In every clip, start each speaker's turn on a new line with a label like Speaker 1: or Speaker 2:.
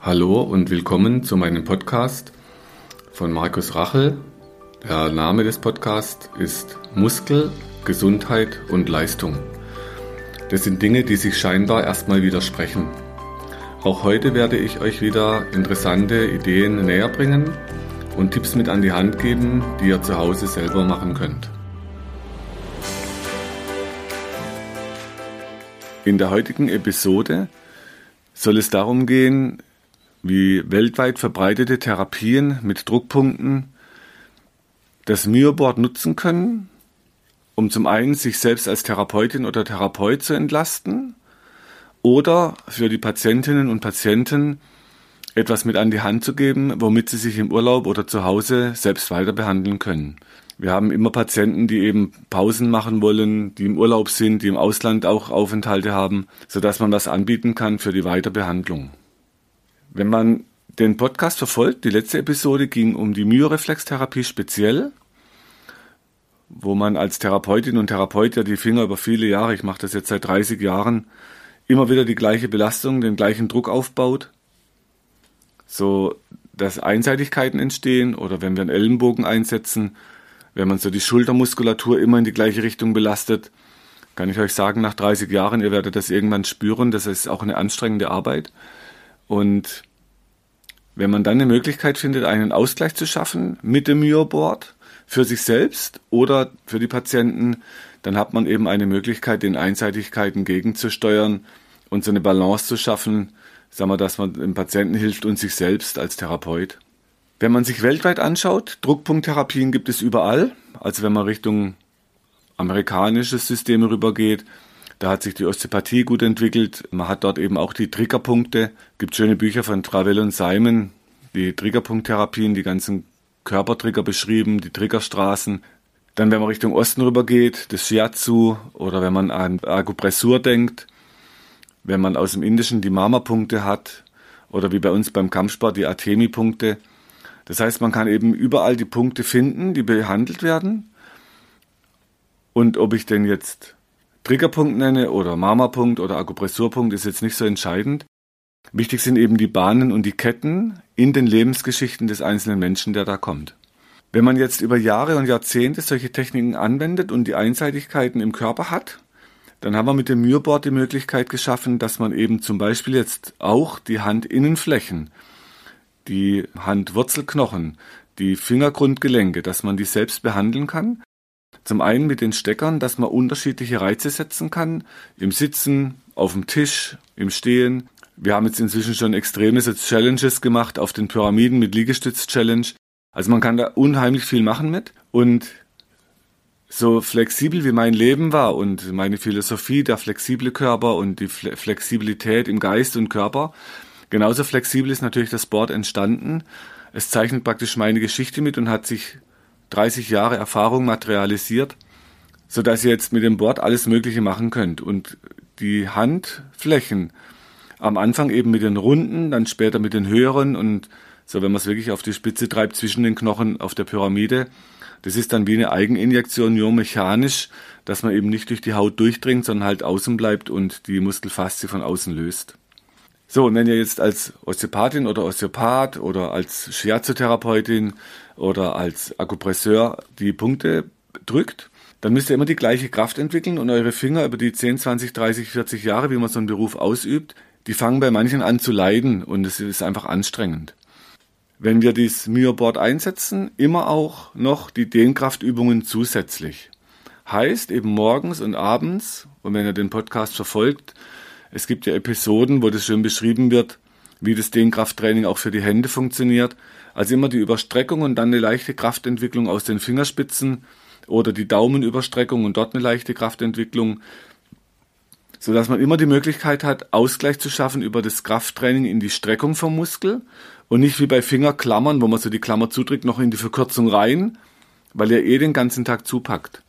Speaker 1: Hallo und willkommen zu meinem Podcast von Markus Rachel. Der Name des Podcasts ist Muskel, Gesundheit und Leistung. Das sind Dinge, die sich scheinbar erstmal widersprechen. Auch heute werde ich euch wieder interessante Ideen näher bringen und Tipps mit an die Hand geben, die ihr zu Hause selber machen könnt. In der heutigen Episode soll es darum gehen, wie weltweit verbreitete Therapien mit Druckpunkten das Myoboard nutzen können, um zum einen sich selbst als Therapeutin oder Therapeut zu entlasten oder für die Patientinnen und Patienten etwas mit an die Hand zu geben, womit sie sich im Urlaub oder zu Hause selbst weiter behandeln können. Wir haben immer Patienten, die eben Pausen machen wollen, die im Urlaub sind, die im Ausland auch Aufenthalte haben, sodass man was anbieten kann für die Weiterbehandlung. Wenn man den Podcast verfolgt, die letzte Episode ging um die Myoreflextherapie speziell, wo man als Therapeutin und Therapeut ja die Finger über viele Jahre, ich mache das jetzt seit 30 Jahren, immer wieder die gleiche Belastung, den gleichen Druck aufbaut, so dass Einseitigkeiten entstehen oder wenn wir einen Ellenbogen einsetzen, wenn man so die Schultermuskulatur immer in die gleiche Richtung belastet, kann ich euch sagen, nach 30 Jahren, ihr werdet das irgendwann spüren, das ist auch eine anstrengende Arbeit. Und wenn man dann eine Möglichkeit findet, einen Ausgleich zu schaffen mit dem Myoboard für sich selbst oder für die Patienten, dann hat man eben eine Möglichkeit, den Einseitigkeiten gegenzusteuern und so eine Balance zu schaffen, sagen wir, dass man dem Patienten hilft und sich selbst als Therapeut. Wenn man sich weltweit anschaut, Druckpunkttherapien gibt es überall. Also wenn man Richtung amerikanisches System rübergeht, da hat sich die Osteopathie gut entwickelt. Man hat dort eben auch die Triggerpunkte. Gibt schöne Bücher von Travell und Simon, die Triggerpunkttherapien, die ganzen Körpertrigger beschrieben, die Triggerstraßen. Dann, wenn man Richtung Osten rübergeht, das Shiatsu oder wenn man an Akupressur denkt, wenn man aus dem Indischen die Mama-Punkte hat oder wie bei uns beim Kampfsport die Atemi-Punkte. Das heißt, man kann eben überall die Punkte finden, die behandelt werden. Und ob ich denn jetzt Triggerpunkt nenne oder Mama-Punkt oder Akupressurpunkt, ist jetzt nicht so entscheidend. Wichtig sind eben die Bahnen und die Ketten in den Lebensgeschichten des einzelnen Menschen, der da kommt. Wenn man jetzt über Jahre und Jahrzehnte solche Techniken anwendet und die Einseitigkeiten im Körper hat, dann haben wir mit dem Mürboard die Möglichkeit geschaffen, dass man eben zum Beispiel jetzt auch die Handinnenflächen, die Handwurzelknochen, die Fingergrundgelenke, dass man die selbst behandeln kann zum einen mit den Steckern, dass man unterschiedliche Reize setzen kann, im Sitzen, auf dem Tisch, im Stehen. Wir haben jetzt inzwischen schon extreme Challenges gemacht auf den Pyramiden mit Liegestütz-Challenge. Also man kann da unheimlich viel machen mit. Und so flexibel wie mein Leben war und meine Philosophie, der flexible Körper und die Flexibilität im Geist und Körper, genauso flexibel ist natürlich das Board entstanden. Es zeichnet praktisch meine Geschichte mit und hat sich 30 Jahre Erfahrung materialisiert, so dass ihr jetzt mit dem Board alles Mögliche machen könnt und die Handflächen am Anfang eben mit den runden, dann später mit den höheren und so, wenn man es wirklich auf die Spitze treibt zwischen den Knochen auf der Pyramide, das ist dann wie eine Eigeninjektion, nur mechanisch, dass man eben nicht durch die Haut durchdringt, sondern halt außen bleibt und die Muskelfaszie von außen löst. So, und wenn ihr jetzt als Osteopathin oder Osteopath oder als Shiatsu-Therapeutin oder als Akupresseur die Punkte drückt, dann müsst ihr immer die gleiche Kraft entwickeln und eure Finger über die 10, 20, 30, 40 Jahre, wie man so einen Beruf ausübt, die fangen bei manchen an zu leiden und es ist einfach anstrengend. Wenn wir dieses Myoboard einsetzen, immer auch noch die Dehnkraftübungen zusätzlich. Heißt eben morgens und abends, und wenn ihr den Podcast verfolgt, es gibt ja Episoden, wo das schön beschrieben wird, wie das Dehnkrafttraining auch für die Hände funktioniert. Also immer die Überstreckung und dann eine leichte Kraftentwicklung aus den Fingerspitzen oder die Daumenüberstreckung und dort eine leichte Kraftentwicklung, so dass man immer die Möglichkeit hat, Ausgleich zu schaffen über das Krafttraining in die Streckung vom Muskel und nicht wie bei Fingerklammern, wo man so die Klammer zudrückt, noch in die Verkürzung rein, weil er eh den ganzen Tag zupackt.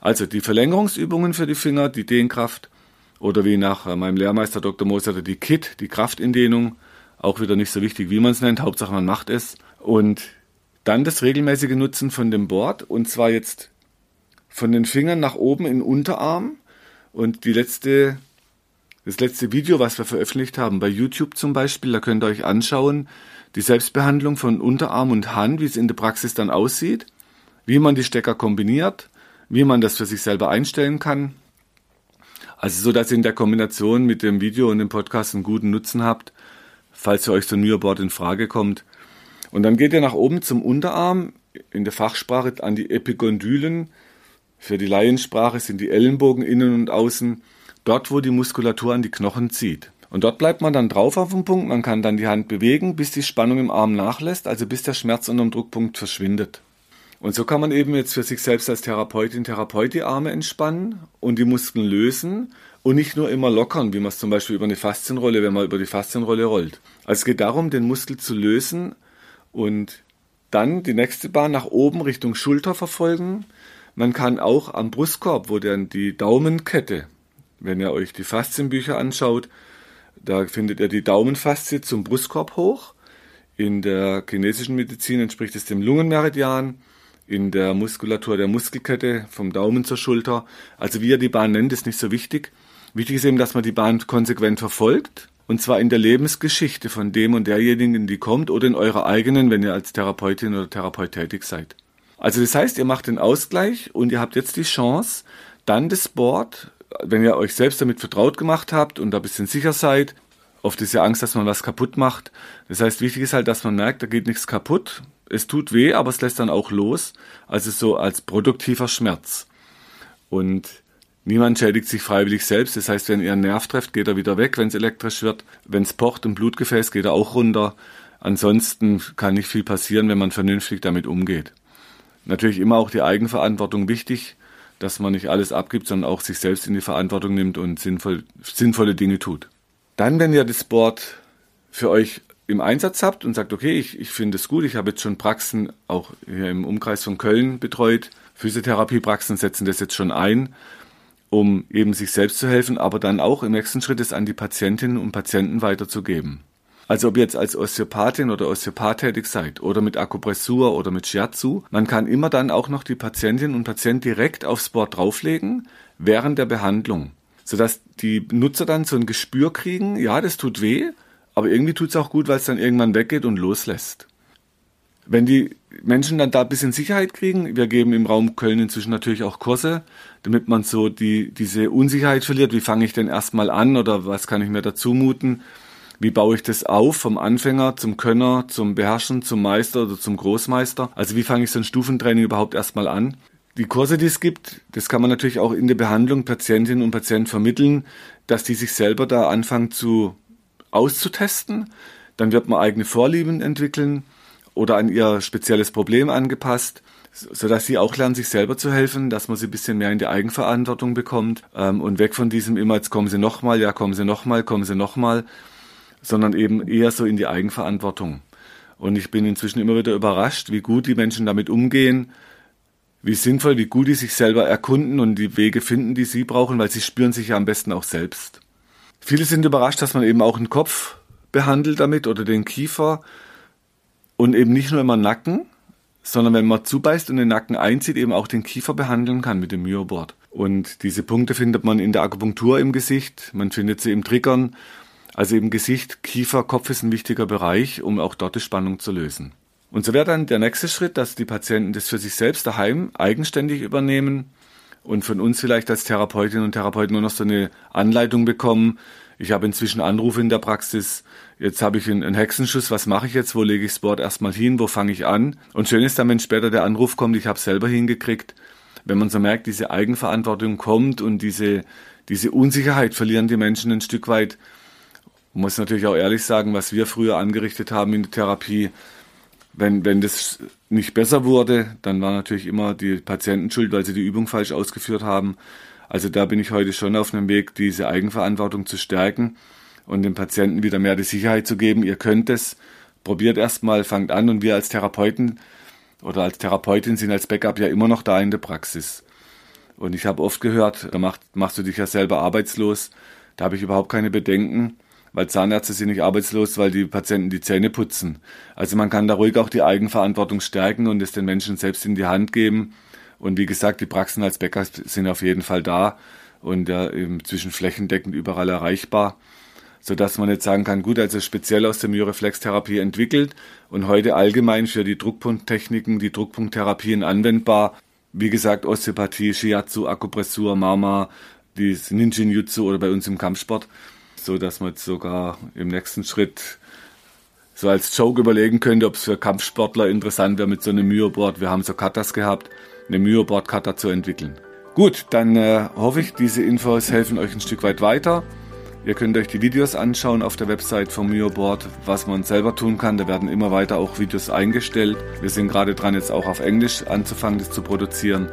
Speaker 1: Also die Verlängerungsübungen für die Finger, die Dehnkraft oder wie nach äh, meinem Lehrmeister Dr. Moser die KIT, die Kraftindehnung, auch wieder nicht so wichtig, wie man es nennt, Hauptsache man macht es. Und dann das regelmäßige Nutzen von dem Board und zwar jetzt von den Fingern nach oben in den Unterarm und die letzte Das letzte Video, was wir veröffentlicht haben, bei YouTube zum Beispiel, da könnt ihr euch anschauen, die Selbstbehandlung von Unterarm und Hand, wie es in der Praxis dann aussieht, wie man die Stecker kombiniert, wie man das für sich selber einstellen kann. Also so, dass ihr in der Kombination mit dem Video und dem Podcast einen guten Nutzen habt, falls für euch so ein Myoboard in Frage kommt. Und dann geht ihr nach oben zum Unterarm, in der Fachsprache an die Epigondylen. Für die Laiensprache sind die Ellenbogen innen und außen dort, wo die Muskulatur an die Knochen zieht. Und dort bleibt man dann drauf auf dem Punkt, man kann dann die Hand bewegen, bis die Spannung im Arm nachlässt, also bis der Schmerz unter dem Druckpunkt verschwindet. Und so kann man eben jetzt für sich selbst als Therapeutin, Therapeut die Arme entspannen und die Muskeln lösen und nicht nur immer lockern, wie man es zum Beispiel über eine Faszienrolle, wenn man über die Faszienrolle rollt. Also es geht darum, den Muskel zu lösen und dann die nächste Bahn nach oben Richtung Schulter verfolgen. Man kann auch am Brustkorb, wo dann die Daumenkette wenn ihr euch die Faszienbücher anschaut, da findet ihr die Daumenfaszie zum Brustkorb hoch. In der chinesischen Medizin entspricht es dem Lungenmeridian. In der Muskulatur der Muskelkette vom Daumen zur Schulter. Also wie ihr die Bahn nennt, ist nicht so wichtig. Wichtig ist eben, dass man die Bahn konsequent verfolgt. Und zwar in der Lebensgeschichte von dem und derjenigen, die kommt, oder in eurer eigenen, wenn ihr als Therapeutin oder Therapeut tätig seid. Also das heißt, ihr macht den Ausgleich und ihr habt jetzt die Chance, dann das Board wenn ihr euch selbst damit vertraut gemacht habt und da ein bisschen sicher seid, oft ist ja Angst, dass man was kaputt macht. Das heißt, wichtig ist halt, dass man merkt, da geht nichts kaputt. Es tut weh, aber es lässt dann auch los. Also so als produktiver Schmerz. Und niemand schädigt sich freiwillig selbst. Das heißt, wenn ihr einen Nerv trefft, geht er wieder weg, wenn es elektrisch wird. Wenn es pocht im Blutgefäß, geht er auch runter. Ansonsten kann nicht viel passieren, wenn man vernünftig damit umgeht. Natürlich immer auch die Eigenverantwortung wichtig dass man nicht alles abgibt, sondern auch sich selbst in die Verantwortung nimmt und sinnvoll, sinnvolle Dinge tut. Dann, wenn ihr das Board für euch im Einsatz habt und sagt, okay, ich, ich finde es gut, ich habe jetzt schon Praxen auch hier im Umkreis von Köln betreut, Physiotherapiepraxen setzen das jetzt schon ein, um eben sich selbst zu helfen, aber dann auch im nächsten Schritt es an die Patientinnen und Patienten weiterzugeben. Also ob ihr jetzt als Osteopathin oder Osteopath tätig seid oder mit Akupressur oder mit Shiatsu, man kann immer dann auch noch die Patientin und Patient direkt aufs Board drauflegen während der Behandlung, sodass die Nutzer dann so ein Gespür kriegen, ja, das tut weh, aber irgendwie tut es auch gut, weil es dann irgendwann weggeht und loslässt. Wenn die Menschen dann da ein bisschen Sicherheit kriegen, wir geben im Raum Köln inzwischen natürlich auch Kurse, damit man so die, diese Unsicherheit verliert, wie fange ich denn erstmal an oder was kann ich mir dazu muten, wie baue ich das auf vom Anfänger zum Könner, zum Beherrschen, zum Meister oder zum Großmeister? Also wie fange ich so ein Stufentraining überhaupt erstmal an? Die Kurse, die es gibt, das kann man natürlich auch in der Behandlung Patientinnen und Patienten vermitteln, dass die sich selber da anfangen zu auszutesten. Dann wird man eigene Vorlieben entwickeln oder an ihr spezielles Problem angepasst, sodass sie auch lernen, sich selber zu helfen, dass man sie ein bisschen mehr in die Eigenverantwortung bekommt ähm, und weg von diesem immer, jetzt kommen sie nochmal, ja, kommen sie nochmal, kommen sie nochmal, sondern eben eher so in die Eigenverantwortung. Und ich bin inzwischen immer wieder überrascht, wie gut die Menschen damit umgehen, wie sinnvoll, wie gut die sich selber erkunden und die Wege finden, die sie brauchen, weil sie spüren sich ja am besten auch selbst. Viele sind überrascht, dass man eben auch den Kopf behandelt damit oder den Kiefer und eben nicht nur immer Nacken, sondern wenn man zubeißt und den Nacken einzieht, eben auch den Kiefer behandeln kann mit dem Myoboard. Und diese Punkte findet man in der Akupunktur im Gesicht, man findet sie im Triggern also eben Gesicht, Kiefer, Kopf ist ein wichtiger Bereich, um auch dort die Spannung zu lösen. Und so wäre dann der nächste Schritt, dass die Patienten das für sich selbst daheim eigenständig übernehmen und von uns vielleicht als Therapeutinnen und Therapeuten nur noch so eine Anleitung bekommen. Ich habe inzwischen Anrufe in der Praxis. Jetzt habe ich einen Hexenschuss. Was mache ich jetzt? Wo lege ich das Board erstmal hin? Wo fange ich an? Und schön ist dann, wenn später der Anruf kommt, ich habe es selber hingekriegt. Wenn man so merkt, diese Eigenverantwortung kommt und diese, diese Unsicherheit verlieren die Menschen ein Stück weit, man muss natürlich auch ehrlich sagen, was wir früher angerichtet haben in der Therapie, wenn, wenn das nicht besser wurde, dann war natürlich immer die Patienten schuld, weil sie die Übung falsch ausgeführt haben. Also da bin ich heute schon auf einem Weg, diese Eigenverantwortung zu stärken und den Patienten wieder mehr die Sicherheit zu geben. Ihr könnt es, probiert erstmal, fangt an und wir als Therapeuten oder als Therapeutin sind als Backup ja immer noch da in der Praxis. Und ich habe oft gehört, da machst, machst du dich ja selber arbeitslos. Da habe ich überhaupt keine Bedenken weil Zahnärzte sind nicht arbeitslos, weil die Patienten die Zähne putzen. Also man kann da ruhig auch die Eigenverantwortung stärken und es den Menschen selbst in die Hand geben. Und wie gesagt, die Praxen als Bäcker sind auf jeden Fall da. und ja, inzwischen flächendeckend überall erreichbar, sodass man jetzt sagen kann, gut, also speziell aus der Myoreflextherapie entwickelt und heute allgemein für die Druckpunkttechniken, die Druckpunkttherapien anwendbar. Wie gesagt, Osteopathie, Shiatsu, Akupressur, Marma, die Ninjinjutsu oder bei uns im Kampfsport, so dass man jetzt sogar im nächsten Schritt so als Joke überlegen könnte, ob es für Kampfsportler interessant wäre, mit so einem Myoboard, wir haben so Katas gehabt, eine Myoboard-Kata zu entwickeln. Gut, dann äh, hoffe ich, diese Infos helfen euch ein Stück weit weiter. Ihr könnt euch die Videos anschauen auf der Website vom Myoboard, was man selber tun kann. Da werden immer weiter auch Videos eingestellt. Wir sind gerade dran, jetzt auch auf Englisch anzufangen, das zu produzieren,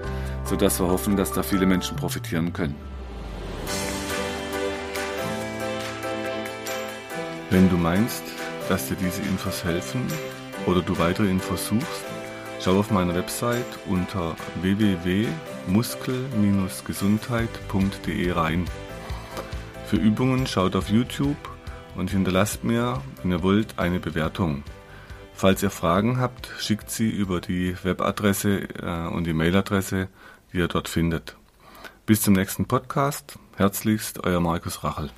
Speaker 1: sodass wir hoffen, dass da viele Menschen profitieren können. Wenn du meinst, dass dir diese Infos helfen oder du weitere Infos suchst, schau auf meiner Website unter www.muskel-gesundheit.de rein. Für Übungen schaut auf YouTube und hinterlasst mir, wenn ihr wollt, eine Bewertung. Falls ihr Fragen habt, schickt sie über die Webadresse äh, und die Mailadresse, die ihr dort findet. Bis zum nächsten Podcast. Herzlichst, euer Markus Rachel.